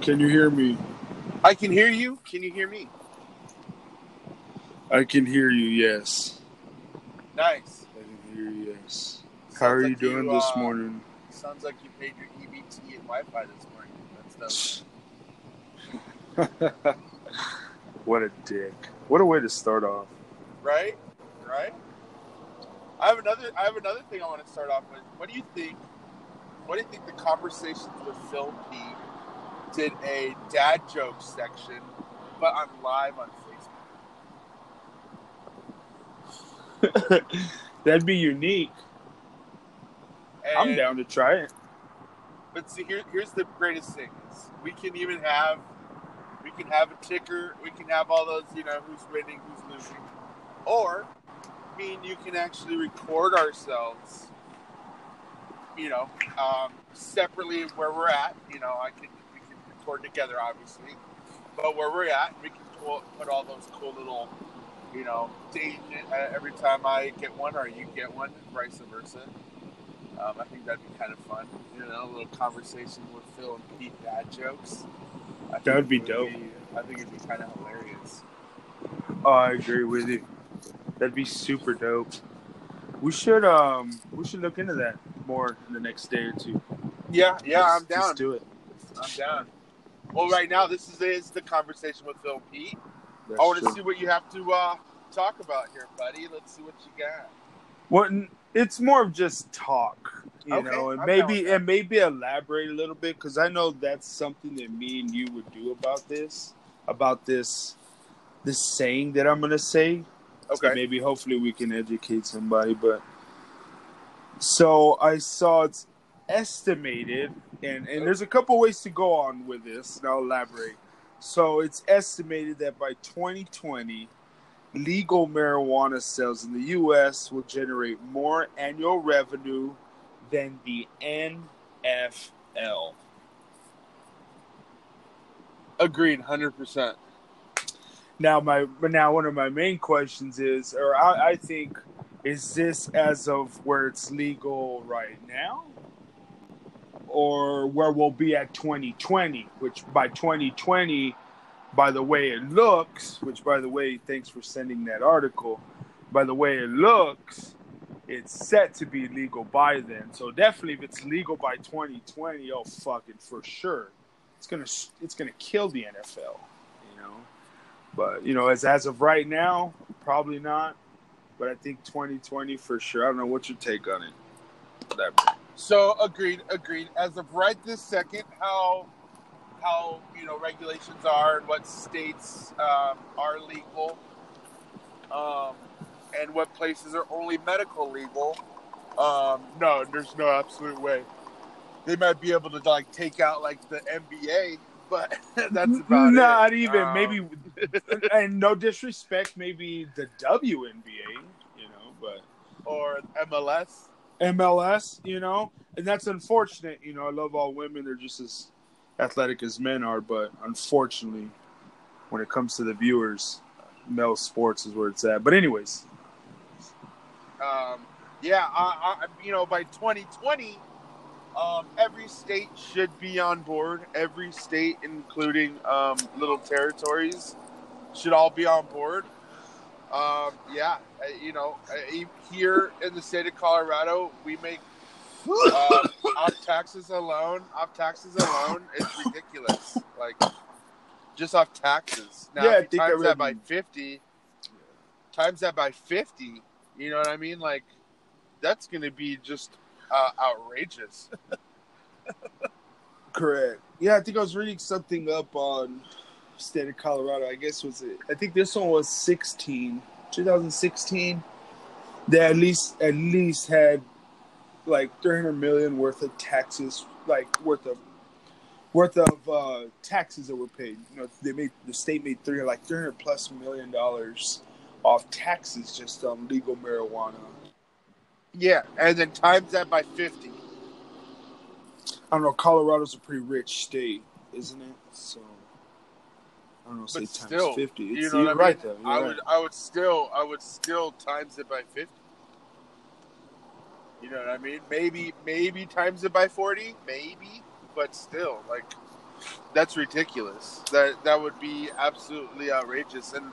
Can you hear me? I can hear you. Can you hear me? I can hear you. Yes. Nice. I can hear you. Yes. How Sounds are you doing you, this uh, morning? Sounds like you paid your EBT and Wi-Fi this morning. That's dope. what a dick. What a way to start off. right? Right. I have another. I have another thing I want to start off with. What do you think? What do you think the conversations with Phil P did a dad joke section, but on live on Facebook? That'd be unique. I'm down to try it. But see, here, here's the greatest thing: is we can even have, we can have a ticker. We can have all those, you know, who's winning, who's losing, or me and you can actually record ourselves. You know, um, separately where we're at. You know, I can record together, obviously, but where we're at, we can pull, put all those cool little, you know, uh, every time I get one or you get one, and vice versa. Um, I think that'd be kind of fun. You know, a little conversation with Phil and Pete dad jokes. I That'd be would dope. be- I think it'd be kind of hilarious. Oh, I agree with you. That'd be super dope. We should um we should look into that more in the next day or two. Yeah, yeah, Let's- I'm down. Let's do it. I'm down. Well, right now this is is the conversation with Phil Pete. That's I want to true. see what you have to uh, talk about here, buddy. Let's see what you got. Well, it's more of just talk, you Okay, know, and I'm maybe and maybe elaborate a little bit because I know that's something that me and you would do about this, about this, this saying that I'm gonna say. So Okay. maybe hopefully we can educate somebody, but so I saw it's estimated, and and there's a couple ways to go on with this, and I'll elaborate. So it's estimated that by 2020 legal marijuana sales in the U.S. will generate more annual revenue than the NFL. Agreed, hundred percent. Now, my but now one of my main questions is, or I, I think, is this as of where it's legal right now, or where we'll be at 2020? Which by 2020, by the way it looks, which by the way, thanks for sending that article. By the way it looks, it's set to be legal by then. So definitely, if it's legal by 2020, oh fucking for sure, it's gonna it's gonna kill the NFL. You know. But you know, as as of right now, probably not. But I think 2020 for sure. I don't know what's your take on it. That So agreed, agreed. As of right this second, how how you know regulations are and what states um, are legal, um, and what places are only medical legal. Um, no, there's no absolute way. They might be able to like take out like the NBA, but that's about not it. even Um, maybe. and no disrespect, maybe the WNBA, you know, but or MLS. MLS, you know, and that's unfortunate. You know, I love all women; they're just as athletic as men are, but unfortunately, when it comes to the viewers, male sports is where it's at. But anyways, um, yeah, I, I, you know, by 2020, um, every state should be on board. Every state, including um, little territories, should all be on board. Um, yeah, uh, you know, uh, here in the state of Colorado, we make uh, off taxes alone. Off taxes alone, it's ridiculous. Like just off taxes. Now, Yeah, I if you think I times that by fifty, times that by fifty. You know what I mean? Like that's going to be just uh, outrageous. Correct. Yeah, I think I was reading something up on state of Colorado. I guess was it. I think this one was 16, 2016. They at least at least had like 300 million worth of taxes, like worth of worth of uh, taxes that were paid. You know, they made the state made three like 300 plus million dollars off taxes just on legal marijuana. Yeah, and then times that by fifty. I don't know. Colorado's a pretty rich state, isn't it? So I don't know. Say But times still, fifty. you know what you're I mean? though. You're I right. would, I would still, I would still times it by fifty. You know what I mean? Maybe, maybe times it by forty, maybe, but still, like, that's ridiculous. That that would be absolutely outrageous, and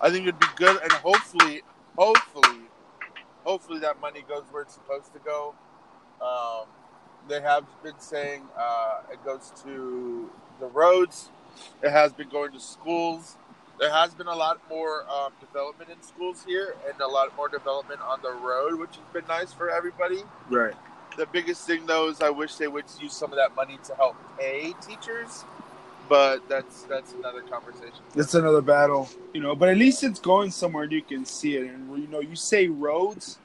I think it'd be good. And hopefully, hopefully, hopefully that money goes where it's supposed to go. Um, they have been saying uh, it goes to the roads. It has been going to schools. There has been a lot more um, development in schools here, and a lot more development on the road, which has been nice for everybody. Right. The biggest thing, though, is I wish they would use some of that money to help pay teachers, but that's that's another conversation. It's another battle, you know. But at least it's going somewhere and you can see it. And you know, you say roads,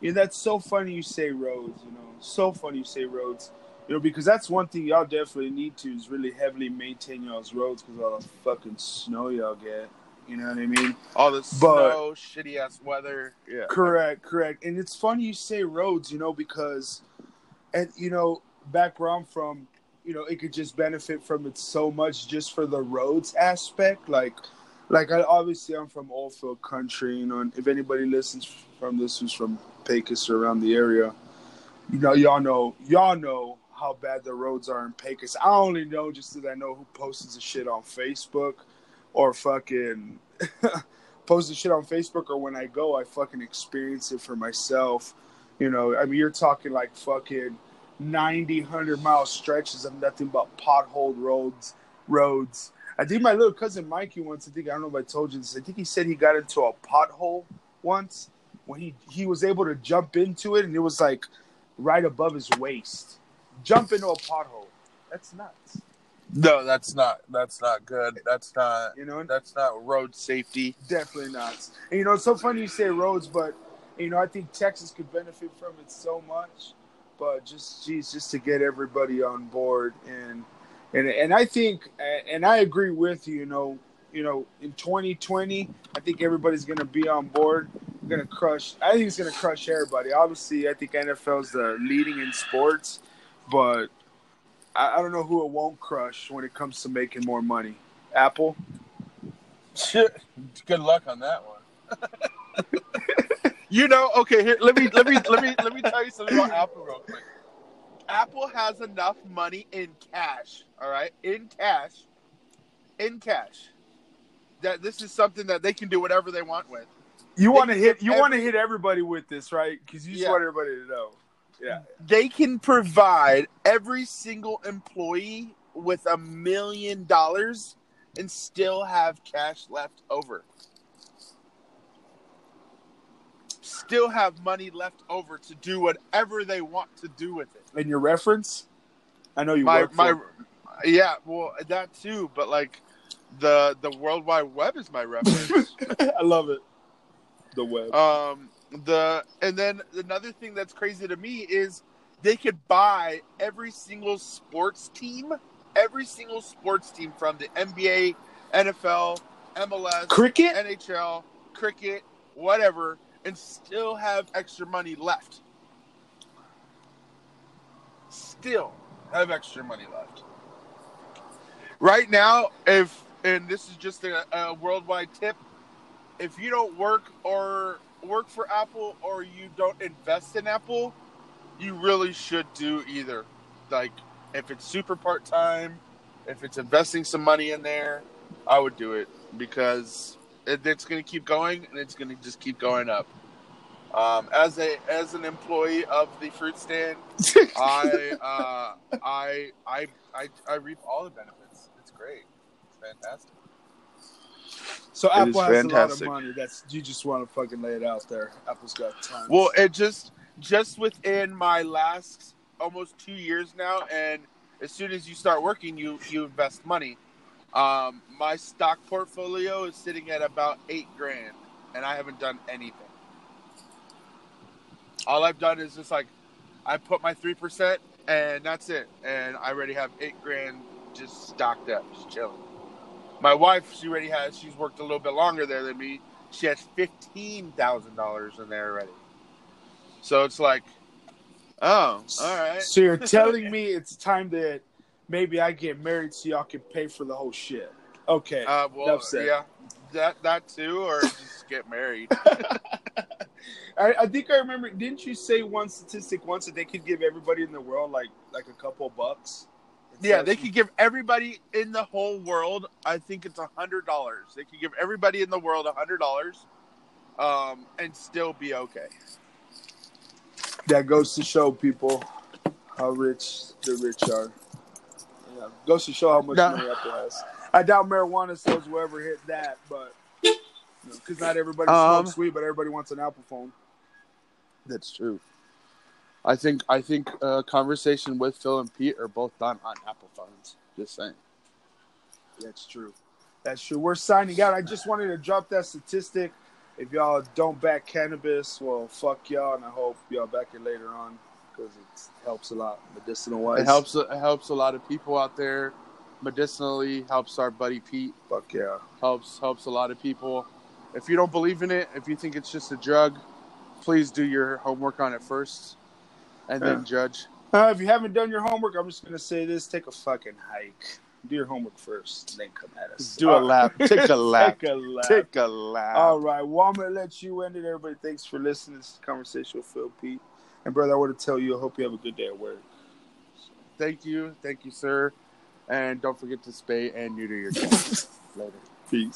yeah, that's so funny. You say roads, you know, so funny. You say roads, you know, because that's one thing y'all definitely need to is really heavily maintain y'all's roads because all the fucking snow y'all get. You know what I mean? All the snow, shitty ass weather. Yeah. Correct, correct. And it's funny you say roads, you know, because, and you know, back where I'm from, you know, it could just benefit from it so much just for the roads aspect. Like, like I obviously I'm from Oilfield Country, you know, and if anybody listens from this who's from Pecos or around the area, you know, y'all know, y'all know how bad the roads are in Pecos. I only know just that I know who posts the shit on Facebook or fucking post the shit on Facebook or when I go, I fucking experience it for myself. You know, I mean, you're talking like fucking 90, 100 mile stretches of nothing but potholed roads. Roads. I think my little cousin Mikey once. I think I don't know if I told you this. I think he said he got into a pothole once when he he was able to jump into it and it was like right above his waist. Jump into a pothole. That's nuts. No, that's not. That's not good. That's not. You know, That's not road safety. Definitely not. And you know, it's so funny you say roads, but you know, I think Texas could benefit from it so much. But just, geez, just to get everybody on board, and and and I think, and I agree with you. You know, you know, in 2020, I think everybody's going to be on board. Going to crush. I think it's going to crush everybody. Obviously, I think NFL is the leading in sports, but I, I don't know who it won't crush when it comes to making more money. Apple. Good luck on that one. you know, okay, here let me let me let me let me tell you something about Apple real quick. Apple has enough money in cash, all right? In cash. In cash. That this is something that they can do whatever they want with. You want to hit give you want to hit everybody with this, right? Because you just Yeah. want everybody to know. Yeah. They can provide every single employee with a million dollars and still have cash left over. Still have money left over to do whatever they want to do with it. And your reference? I know you my work my for. yeah, well that too, but like the the World Wide Web is my reference. I love it. The web. Um, the and then another thing that's crazy to me is they could buy every single sports team, every single sports team from the NBA, NFL, MLS, Cricket? NHL, cricket, whatever, and still have extra money left. Still have extra money left. Right now, if and this is just a, a worldwide tip, if you don't work or work for Apple or you don't invest in Apple, you really should do either. Like if it's super part time, if it's investing some money in there, I would do it because it, it's going to keep going and it's going to just keep going up. Um, as a as an employee of the fruit stand, I uh, I I I I reap all the benefits. It's great. It's fantastic. So Apple has a lot of money. That's you just want to fucking lay it out there. Apple's got tons. Well, it just just within my last almost two years now, and as soon as you start working, you you invest money. Um, my stock portfolio is sitting at about eight grand, and I haven't done anything. All I've done is just like I put my three percent, and that's it. And I already have eight grand just stocked up, just chilling. My wife, she already has. She's worked a little bit longer there than me. She has fifteen thousand dollars in there already. So it's like, oh, all right. So you're telling me it's time that maybe I get married so y'all can pay for the whole shit. Okay. Uh, well, yeah, that that too, or just get married. I, I think I remember. Didn't you say one statistic once that they could give everybody in the world like like a couple bucks? Yeah, they could give everybody in the whole world. I think it's a hundred dollars. They could give everybody in the world a hundred dollars, um, and still be okay. That goes to show people how rich the rich are. Yeah, goes to show how much No. money Apple has. I doubt marijuana sales will ever hit that, but because not everybody Um, smokes weed, but everybody wants an Apple phone. That's true. I think I think uh, conversation with Phil and Pete are both done on Apple phones. Just saying. That's true. That's true. We're signing out. I just wanted to drop that statistic. If y'all don't back cannabis, well, fuck y'all, and I hope y'all back it later on because it helps a lot medicinal wise. It helps. It helps a lot of people out there. Medicinally, helps our buddy Pete. Fuck yeah. Helps helps a lot of people. If you don't believe in it, if you think it's just a drug, please do your homework on it first, and Yeah. then judge. Uh, if you haven't done your homework, I'm just gonna say this: take a fucking hike. Do your homework first, then come at us. Do a lap. Take a lap. Take a lap. Take a lap. All right. Well, I'm gonna let you end it. Everybody, thanks for listening. To this is conversation with Phil Pete. And brother, I want to tell you, I hope you have a good day at work. Thank you, thank you, sir, and don't forget to spay and neuter your cat. Later. Peace.